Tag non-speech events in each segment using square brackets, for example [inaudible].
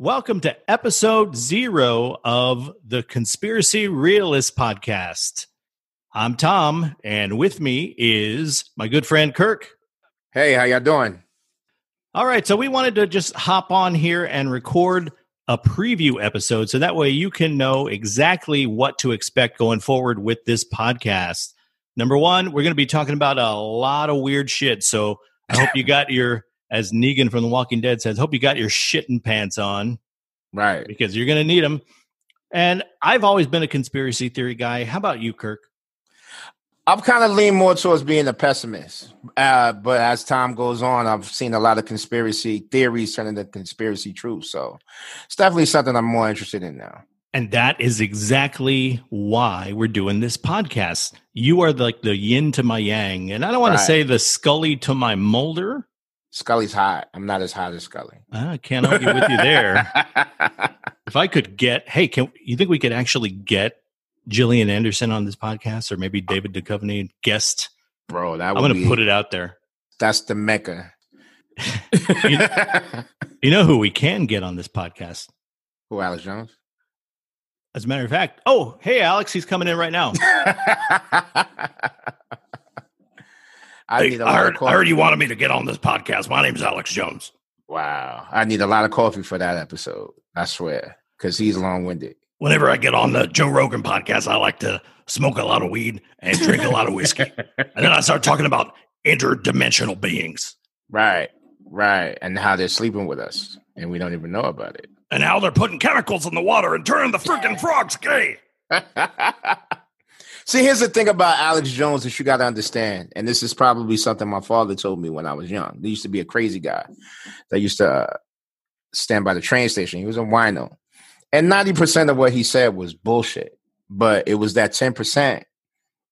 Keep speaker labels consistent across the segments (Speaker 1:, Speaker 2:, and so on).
Speaker 1: Welcome to episode zero of the Conspiracy Realist Podcast. I'm Tom, and with me is my good friend Kirk.
Speaker 2: Hey, how y'all doing?
Speaker 1: All right, so we wanted to just hop on here and record a preview episode so that way you can know exactly what to expect going forward with this podcast. Number one, we're going to be talking about a lot of weird shit. So I hope you [laughs] got your as Negan from The Walking Dead says, hope you got your shitting pants on.
Speaker 2: Right.
Speaker 1: Because you're going to need them. And I've always been a conspiracy theory guy. How about you, Kirk?
Speaker 2: I've kind of leaned more towards being a pessimist. Uh, but as time goes on, I've seen a lot of conspiracy theories turn into conspiracy truth. So it's definitely something I'm more interested in now.
Speaker 1: And that is exactly why we're doing this podcast. You are like the yin to my yang. And I don't want right. to say the Scully to my Mulder,
Speaker 2: Scully's hot. I'm not as hot as Scully.
Speaker 1: I can't argue with you there. [laughs] if I could get, hey, can you think we could actually get Gillian Anderson on this podcast, or maybe David Duchovny guest?
Speaker 2: Bro, that
Speaker 1: I'm going to put it out there.
Speaker 2: That's the mecca. [laughs]
Speaker 1: you, [laughs] you know who we can get on this podcast?
Speaker 2: Who, Alex Jones?
Speaker 1: As a matter of fact, oh, hey, Alex, he's coming in right now.
Speaker 3: I need a lot I heard, of coffee. I heard you wanted me to get on this podcast. My name is Alex Jones.
Speaker 2: Wow. I need a lot of coffee for that episode. I swear. Because he's long winded.
Speaker 3: Whenever I get on the Joe Rogan podcast, I like to smoke a lot of weed and drink a lot of whiskey. [laughs] and then I start talking about interdimensional beings.
Speaker 2: Right. Right. And how they're sleeping with us. And we don't even know about it.
Speaker 3: And how they're putting chemicals in the water and turning the freaking frogs gay. [laughs]
Speaker 2: See, here's the thing about Alex Jones that you got to understand, and this is probably something my father told me when I was young. He used to be a crazy guy that used to uh, stand by the train station. He was a wino, and ninety percent of what he said was bullshit. But it was that ten percent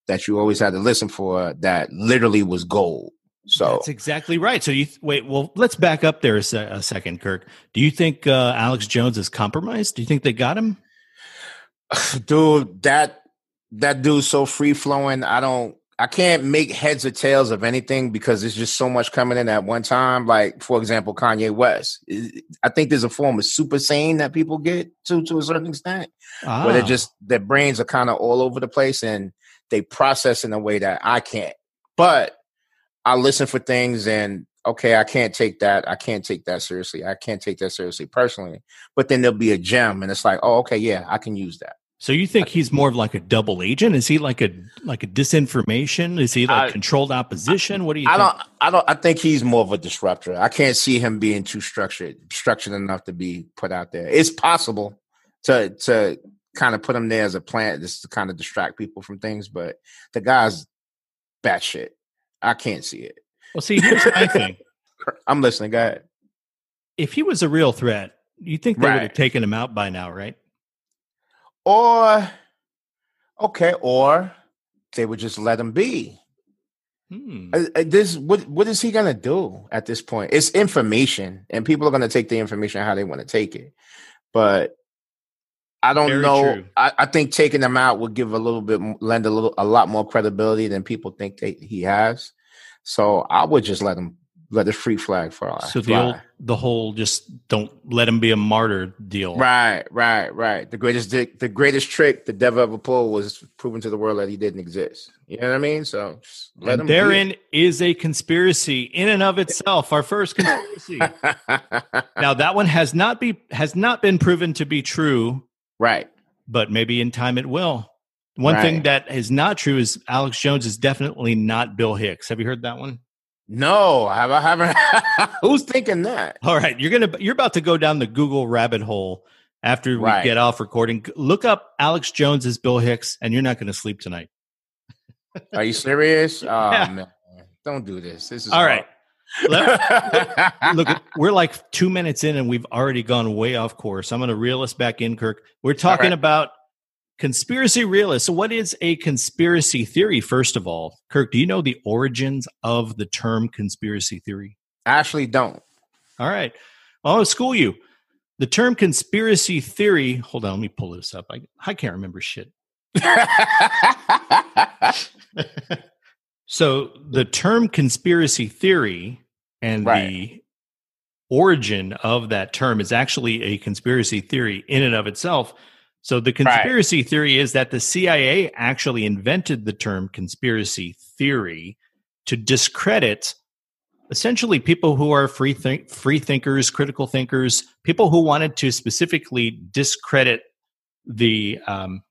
Speaker 2: that you always had to listen for that literally was gold. So
Speaker 1: that's exactly right. So you th- wait. Well, let's back up there a, se- a second, Kirk. Do you think uh, Alex Jones is compromised? Do you think they got him? [sighs]
Speaker 2: Dude, that that dude's so free flowing. I don't I can't make heads or tails of anything because there's just so much coming in at one time. Like, for example, Kanye West. I think there's a form of super sane that people get to to a certain extent, ah. where they're ah. just their brains are kind of all over the place and they process in a way that I can't. But I listen for things and okay, I can't take that. I can't take that seriously. I can't take that seriously personally. But then there'll be a gem, and it's like, oh, okay, yeah, I can use that.
Speaker 1: So you think he's more of like a double agent? Is he like a like a disinformation? Is he like I, controlled opposition? What do you?
Speaker 2: I
Speaker 1: think?
Speaker 2: don't. I don't. I think he's more of a disruptor. I can't see him being too structured, structured enough to be put out there. It's possible to to kind of put him there as a plant, just to kind of distract people from things. But the guy's batshit. I can't see it.
Speaker 1: Well, see, here's my thing. [laughs]
Speaker 2: I'm listening. Go ahead.
Speaker 1: If he was a real threat, you think they right. would have taken him out by now, right?
Speaker 2: Or, okay, or they would just let him be. Hmm. Uh, uh, this what what is he gonna do at this point? It's information, and people are gonna take the information how they want to take it. But I don't Very know. I, I, think taking him out would give a little bit lend a little a lot more credibility than people think they, he has. So I would just let him let the free flag fly.
Speaker 1: So the old, the whole just don't let him be a martyr deal.
Speaker 2: Right, right, right. The greatest the greatest trick the devil ever pulled was proving to the world that he didn't exist. You know what I mean? So
Speaker 1: let and him. Therein is a conspiracy in and of itself. Our first conspiracy. [laughs] now that one has not be has not been proven to be true.
Speaker 2: Right.
Speaker 1: But maybe in time it will. One right. thing that is not true is Alex Jones is definitely not Bill Hicks. Have you heard that one?
Speaker 2: No, I haven't. [laughs] Who's thinking that?
Speaker 1: All right, you're gonna you're about to go down the Google rabbit hole after we right. get off recording. Look up Alex Jones as Bill Hicks, and you're not going to sleep tonight.
Speaker 2: Are you serious? [laughs] Oh yeah. man, don't do this. This is
Speaker 1: all hard. right. [laughs] look, we're like two minutes in, and we've already gone way off course. I'm going to reel us back in, Kirk. We're talking right. about Conspiracy realist. So, what is a conspiracy theory, first of all? Kirk, do you know the origins of the term conspiracy theory?
Speaker 2: I actually don't.
Speaker 1: All right. I'll school you. The term conspiracy theory, hold on, let me pull this up. I, I can't remember shit. [laughs] so, the term conspiracy theory and right. the origin of that term is actually a conspiracy theory in and of itself. So the conspiracy right. theory is that the CIA actually invented the term conspiracy theory to discredit essentially people who are free think- free thinkers, critical thinkers, people who wanted to specifically discredit the um,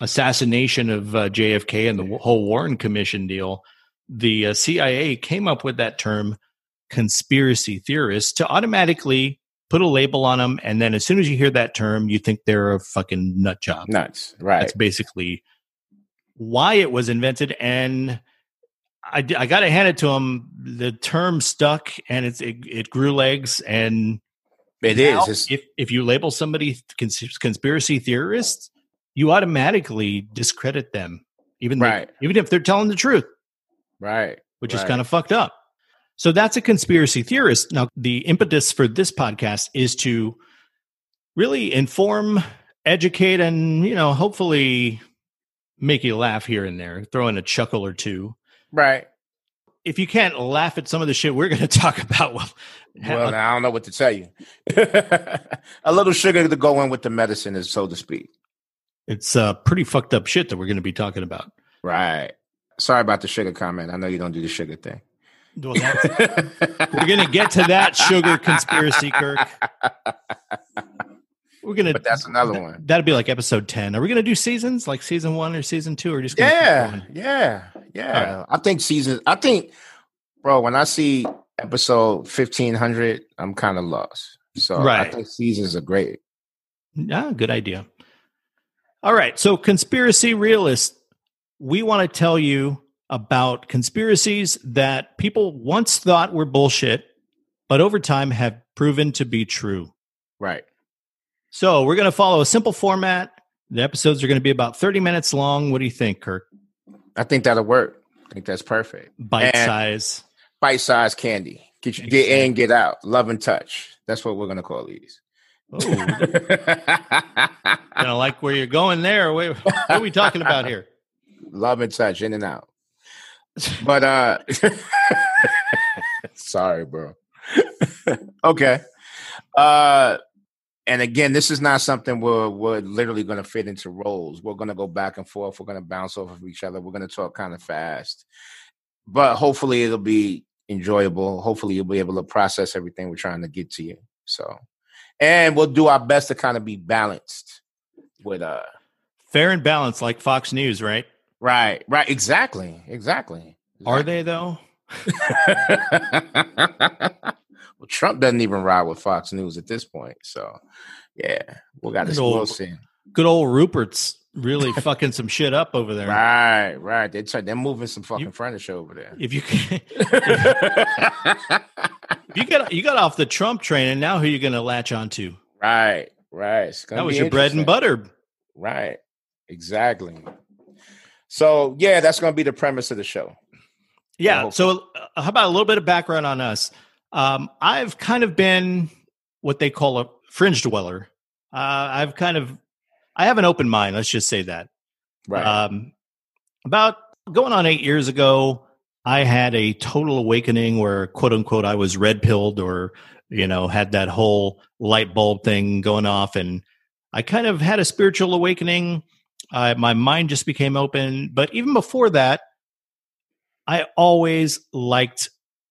Speaker 1: assassination of uh, JFK and the whole Warren Commission deal. The uh, CIA came up with that term conspiracy theorists to automatically put a label on them, and then as soon as you hear that term, you think they're a fucking nut job.
Speaker 2: Nuts, right?
Speaker 1: That's basically why it was invented, and I, I got to hand it to him. The term stuck, and it's it, it grew legs, and
Speaker 2: it is.
Speaker 1: If if you label somebody cons- conspiracy theorist, you automatically discredit them, even
Speaker 2: right.
Speaker 1: even if they're telling the truth,
Speaker 2: right?
Speaker 1: Which
Speaker 2: right.
Speaker 1: is kind of fucked up. So that's a conspiracy theorist. Now, the impetus for this podcast is to really inform, educate, and, you know, hopefully make you laugh here and there, throw in a chuckle or two.
Speaker 2: Right.
Speaker 1: If you can't laugh at some of the shit we're going [laughs] to talk about, well,
Speaker 2: well I don't know what to tell you. [laughs] a little sugar to go in with the medicine, is so to speak.
Speaker 1: It's uh, pretty fucked up shit that we're going to be talking about.
Speaker 2: Right. Sorry about the sugar comment. I know you don't do the sugar thing.
Speaker 1: Well, we're going to get to that sugar conspiracy, Kirk. We're gonna.
Speaker 2: But that's another one.
Speaker 1: That'll be like episode ten. Are we gonna do seasons, like season one or season two, or just?
Speaker 2: Yeah, yeah, yeah. Right. I think season. I think, bro. When I see episode fifteen hundred, I'm kind of lost. So right. I think seasons are great.
Speaker 1: Yeah, good idea. All right, so conspiracy realists, we want to tell you about conspiracies that people once thought were bullshit, but over time have proven to be true.
Speaker 2: Right.
Speaker 1: So we're going to follow a simple format. The episodes are going to be about 30 minutes long. What do you think, Kirk?
Speaker 2: I think that'll work. I think that's perfect.
Speaker 1: Bite and size.
Speaker 2: Bite size candy. Get you get in, get out. Love and touch. That's what we're going to call these. Oh, [laughs]
Speaker 1: I like where you're going there. What are we talking about here?
Speaker 2: Love and touch, in and out. But uh [laughs] sorry, bro. okay. Uh and again, this is not something we're we're literally going to fit into roles. We're going to go back and forth. We're going to bounce off of each other. We're going to talk kind of fast, but hopefully it'll be enjoyable. Hopefully you'll be able to process everything we're trying to get to you. So, and we'll do our best to kind of be balanced with uh
Speaker 1: fair and balanced, like Fox News, right?
Speaker 2: Right, right, exactly, exactly. exactly.
Speaker 1: Are they though? [laughs]
Speaker 2: well, Trump doesn't even ride with Fox News at this point, so yeah, we got to we'll see.
Speaker 1: Good old Rupert's really fucking some shit up over [laughs] there.
Speaker 2: Right, right. They try, they're moving some fucking you, furniture over there.
Speaker 1: If you [laughs] can, you got you got off the Trump train, and now who you going to latch onto?
Speaker 2: Right, right.
Speaker 1: That was your bread and butter.
Speaker 2: Right, exactly. So yeah, that's going to be the premise of the show.
Speaker 1: Yeah. So uh, how about a little bit of background on us? Um, I've kind of been what they call a fringe dweller. Uh, I've kind of I have an open mind. Let's just say that.
Speaker 2: Right.
Speaker 1: Um, about going on eight years ago, I had a total awakening where quote unquote I was red pilled or you know had that whole light bulb thing going off, and I kind of had a spiritual awakening uh, my mind just became open. But even before that, I always liked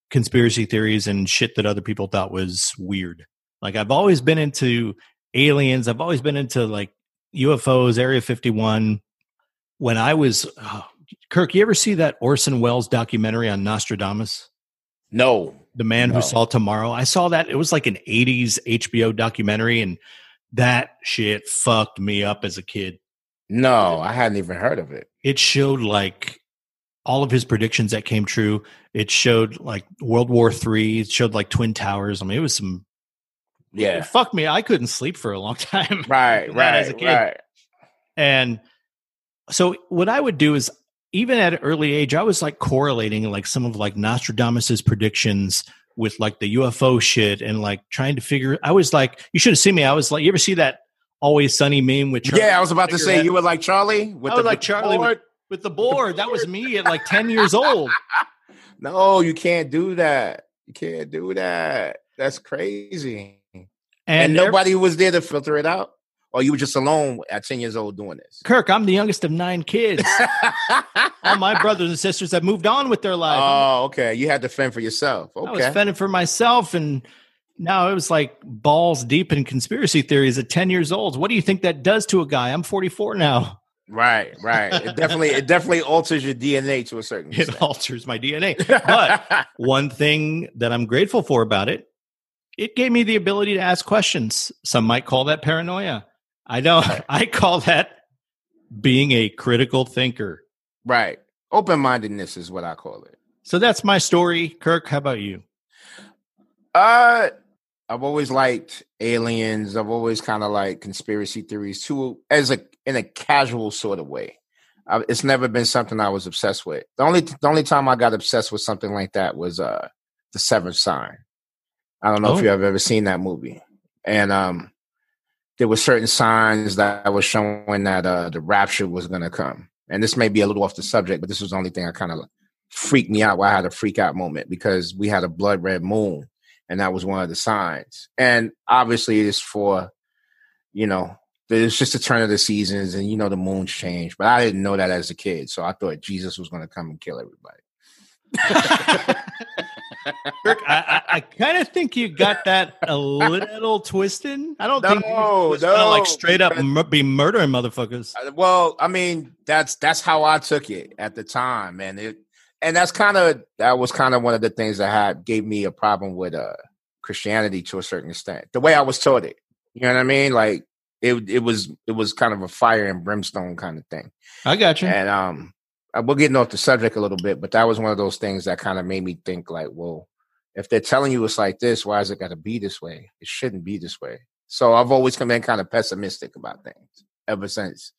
Speaker 1: conspiracy theories and shit that other people thought was weird. Like I've always been into aliens. I've always been into like UFOs, Area 51. When I was, oh, Kirk, you ever see that Orson Welles documentary on Nostradamus?
Speaker 2: No.
Speaker 1: The Man
Speaker 2: no.
Speaker 1: Who Saw Tomorrow. I saw that. It was like an 80s HBO documentary, and that shit fucked me up as a kid.
Speaker 2: No, I hadn't even heard of it.
Speaker 1: It showed like all of his predictions that came true. It showed like World War Three. It showed like Twin Towers. I mean, it was some.
Speaker 2: Yeah,
Speaker 1: fuck me. I couldn't sleep for a long [laughs] time.
Speaker 2: Right, right, as a kid. right.
Speaker 1: And so what I would do is even at an early age, I was like correlating like some of like Nostradamus's predictions with like the UFO shit and like trying to figure. I was like, you should have seen me. I was like, you ever see that always sunny meme with
Speaker 2: Charlie. Yeah, I was about to say you were like Charlie
Speaker 1: with I was the, like Charlie with, with, the board. That was me at like 10 years [laughs] old.
Speaker 2: No, you can't do that. You can't do that. That's crazy. And,
Speaker 1: And, every-
Speaker 2: nobody was there to filter it out, or you were just alone at ten years old doing this.
Speaker 1: Kirk, I'm the youngest of nine kids. [laughs] All my brothers and sisters have moved on with their lives.
Speaker 2: oh, okay. You had to fend for yourself.
Speaker 1: I was fending for myself, and now it was like balls deep in conspiracy theories at 10 years old. What do you think that does to a guy? I'm 44 now.
Speaker 2: right, right. It definitely, it definitely alters your DNA to a certain
Speaker 1: It alters my DNA. But [laughs] one thing that I'm grateful for about it, it gave me the ability to ask questions. Some might call that paranoia. I don't. [laughs] I call that being a critical thinker.
Speaker 2: right. Open mindedness is what I call it.
Speaker 1: So that's my story. Kirk, how about you?
Speaker 2: Uh, I've always liked aliens. I've always kind of like conspiracy theories too, as a in a casual sort of way. I, it's never been something I was obsessed with. The only the only time I got obsessed with something like that was uh the Seventh Sign. I don't know
Speaker 1: Oh.
Speaker 2: if you have ever seen that movie, and um, there were certain signs that was showing that uh the rapture was going to come. And this may be a little off the subject, but this was the only thing I kind of freaked me out. Where I had a freak out moment because we had a blood red moon and that was one of the signs. And obviously, it's for, you know, it's just the turn of the seasons, and you know the moons change. But I didn't know that as a kid, so I thought Jesus was going to come and kill everybody. [laughs]
Speaker 1: Kirk, I, I, I kind of think you got that a little twisted. I don't think
Speaker 2: No,
Speaker 1: gonna like straight up mur- be murdering motherfuckers.
Speaker 2: Uh, Well, I mean, that's that's how I took it at the time, and it and that's kind of that was kind of one of the things that had gave me a problem with uh Christianity to a certain extent. The way I was taught it, you know what I mean? Like it it was it was kind of a fire and brimstone kind of thing.
Speaker 1: I got you.
Speaker 2: And um, we're getting off the subject a little bit, but that was one of those things that kind of made me think, like, well, if they're telling you it's like this, why is it got to be this way? It shouldn't be this way. So I've always been kind of pessimistic about things ever since.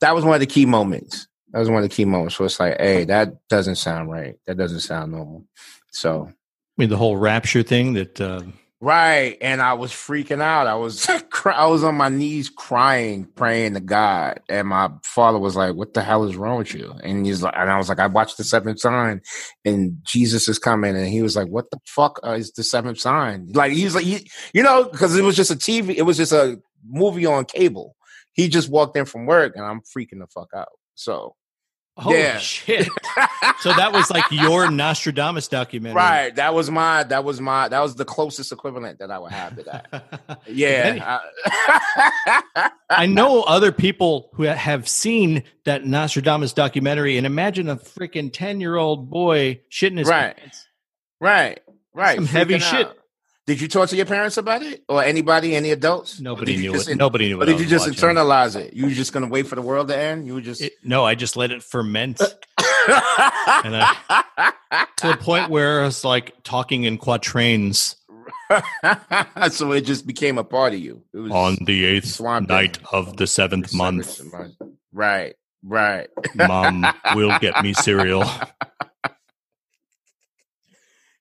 Speaker 2: That was one of the key moments. That was one of the key moments where it's like, hey, that doesn't sound right. That doesn't sound normal. So
Speaker 1: I mean, the whole rapture thing that uh,
Speaker 2: Right, and I was freaking out. I was [laughs] I was on my knees crying, praying to God, and my father was like, "What the hell is wrong with you?" And he's like, and I was like, "I watched the seventh sign, and Jesus is coming," and he was like, "What the fuck uh, is the seventh sign?" Like he's like, he, you know, because it was just a TV, it was just a movie on cable. He just walked in from work, and I'm freaking the fuck out. So,
Speaker 1: holy
Speaker 2: Yeah.
Speaker 1: shit. [laughs] So that was like your Nostradamus documentary.
Speaker 2: right, that was my, that was my, that was the closest equivalent that I would have to that. [laughs] Yeah. I-
Speaker 1: I [laughs] know other people who have seen that Nostradamus documentary, and imagine a freaking 10 year old boy shitting his
Speaker 2: Right.
Speaker 1: pants.
Speaker 2: right. Right.
Speaker 1: Some heavy
Speaker 2: freaking
Speaker 1: shit.
Speaker 2: Did you talk to your parents about it, or anybody, any adults?
Speaker 1: Nobody knew
Speaker 2: just
Speaker 1: it. Nobody knew
Speaker 2: Or did you just
Speaker 1: watching.
Speaker 2: internalize it? You were just going to wait for the world to end. You were just
Speaker 1: It- no, I just let it ferment to the point [laughs] where it's like talking in quatrains [laughs]
Speaker 2: so it just became a part of you. It was
Speaker 3: On the eighth night
Speaker 2: Thing.
Speaker 3: of the seventh month,
Speaker 2: Right. Right.
Speaker 3: Mom will get me cereal. [laughs]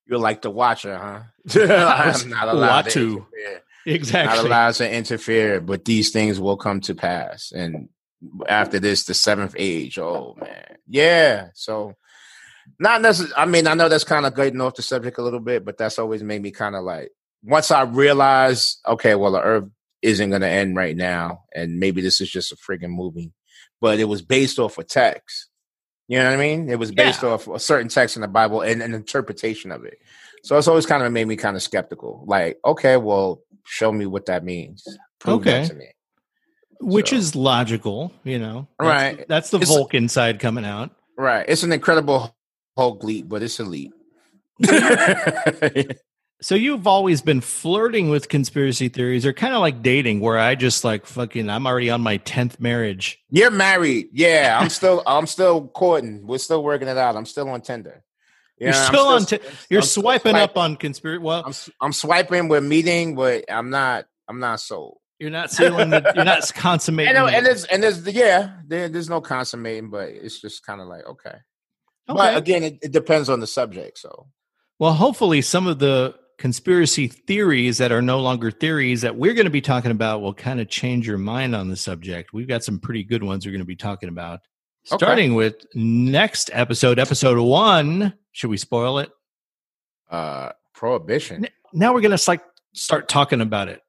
Speaker 2: You're like the watcher, huh? [laughs] [laughs] I'm not allowed to
Speaker 1: exactly.
Speaker 2: not allowed to interfere, but these things will come to pass. And after this, the seventh age. Oh man, yeah. So not necessarily. I mean, I know that's kind of getting off the subject a little bit, but that's always made me kind of like once I realized, okay, well, the Earth isn't going to end right now, and maybe this is just a friggin' movie, but it was based off a text. You know what I mean? It was based
Speaker 1: Yeah.
Speaker 2: off a certain text in the Bible and an interpretation of it. So it's always kind of made me kind of skeptical. Like, okay, well, show me what that means. Prove
Speaker 1: Okay.
Speaker 2: that to me.
Speaker 1: Which
Speaker 2: So-
Speaker 1: is logical, you know. That's-
Speaker 2: Right.
Speaker 1: That's the
Speaker 2: It's-
Speaker 1: Vulcan side coming out.
Speaker 2: Right. It's an incredible Hulk leap, but it's a elite. [laughs] [laughs]
Speaker 1: So you've always been flirting with conspiracy theories, or kind of like dating, where I just like fucking. I'm already on my tenth marriage.
Speaker 2: You're married. Yeah, I'm still I'm still courting. We're still working it out. I'm still on Tinder.
Speaker 1: You're
Speaker 2: Yeah, I'm
Speaker 1: still on. T- you're
Speaker 2: I'm
Speaker 1: swiping up on conspiracy. Well,
Speaker 2: I'm I'm swiping. We're meeting, but I'm not I'm not sold.
Speaker 1: you're not sealing. The, you're not consummating. [laughs]
Speaker 2: And, uh, and there's and there's yeah, there, there's no consummating, but it's just kind of like okay.
Speaker 1: Okay.
Speaker 2: But again, it, it depends on the subject. So
Speaker 1: Well, hopefully, some of the conspiracy theories that are no longer theories that we're going to be talking about will kind of change your mind on the subject. We've got some pretty good ones we're going to be talking about.
Speaker 2: Okay.
Speaker 1: Starting with next episode, episode one. Should we spoil it?
Speaker 2: uh prohibition.
Speaker 1: now we're going to like start talking about it.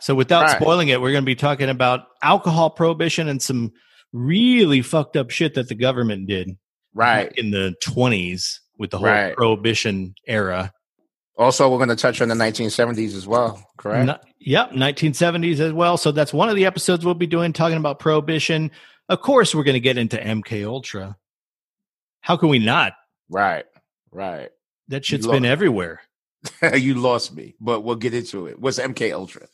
Speaker 1: So without
Speaker 2: Right.
Speaker 1: spoiling it, we're going to be talking about alcohol prohibition and some really fucked up shit that the government did
Speaker 2: Right.
Speaker 1: in the 20s with the whole
Speaker 2: Right.
Speaker 1: prohibition era.
Speaker 2: Also, we're going to touch on the 1970s as well. Correct.
Speaker 1: No- yep, 1970s as well. So that's one of the episodes we'll be doing talking about prohibition. Of course, we're going to get into MK Ultra. How can we not?
Speaker 2: Right. Right.
Speaker 1: That shit's been everywhere. [laughs]
Speaker 2: you lost me, but we'll get into it. What's MK Ultra?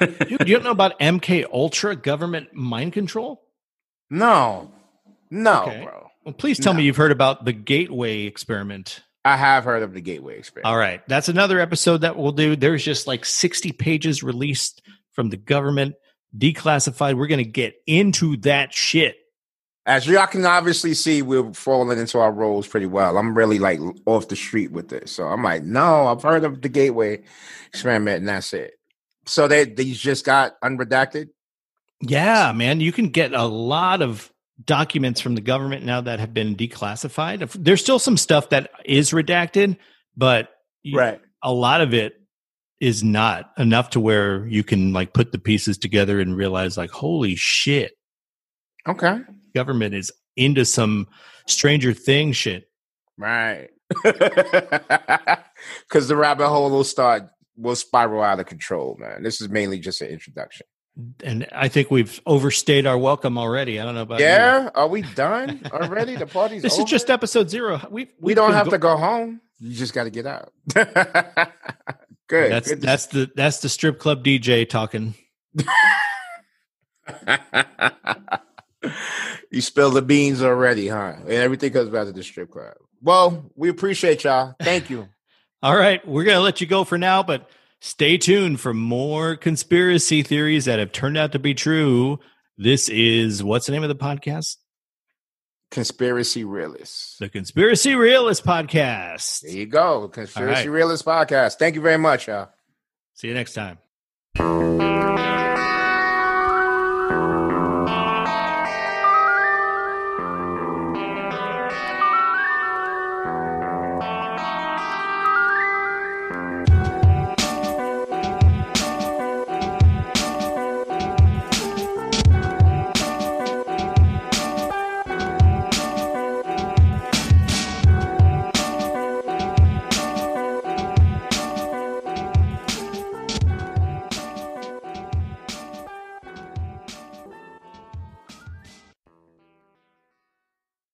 Speaker 2: [laughs]
Speaker 1: Dude, you don't know about MK Ultra government mind control?
Speaker 2: no. No,
Speaker 1: Okay.
Speaker 2: bro.
Speaker 1: Well, please tell me you've heard about the Gateway experiment.
Speaker 2: I have heard of the Gateway Experiment.
Speaker 1: All right. That's another episode that we'll do. There's just like 60 pages released from the government, declassified. We're going to get into that shit.
Speaker 2: As y'all can obviously see, we're falling into our roles pretty well. I'm really like off the street with this. So I'm like, no, I've heard of the Gateway Experiment, and that's it. So they these just got unredacted.
Speaker 1: Yeah, man. You can get a lot of documents from the government now that have been declassified. There's still some stuff that is redacted, but you- a lot of it is not enough to where you can like put the pieces together and realize like holy shit
Speaker 2: Okay.
Speaker 1: government is into some stranger thing shit
Speaker 2: Right. [laughs] Because the rabbit hole will start will spiral out of control, man. This is mainly just an introduction.
Speaker 1: And i think we've overstayed our welcome already i don't know about you.
Speaker 2: Yeah, are we done already? The party's [laughs]
Speaker 1: this
Speaker 2: over?
Speaker 1: is just episode zero we
Speaker 2: we don't have to go home. You just got to get out. [laughs] Good.
Speaker 1: that's
Speaker 2: Good
Speaker 1: that's the that's the strip club dj talking [laughs]
Speaker 2: you spilled the beans already, huh? And everything comes back to the strip club. Well, we appreciate y'all. Thank you.
Speaker 1: all right we're gonna let you go for now but stay tuned for more conspiracy theories that have turned out to be true this is what's the name of the podcast
Speaker 2: Conspiracy Realists.
Speaker 1: the conspiracy realist podcast
Speaker 2: There you go. Conspiracy
Speaker 1: right.
Speaker 2: Realist Podcast. Thank you very much, y'all.
Speaker 1: see you next time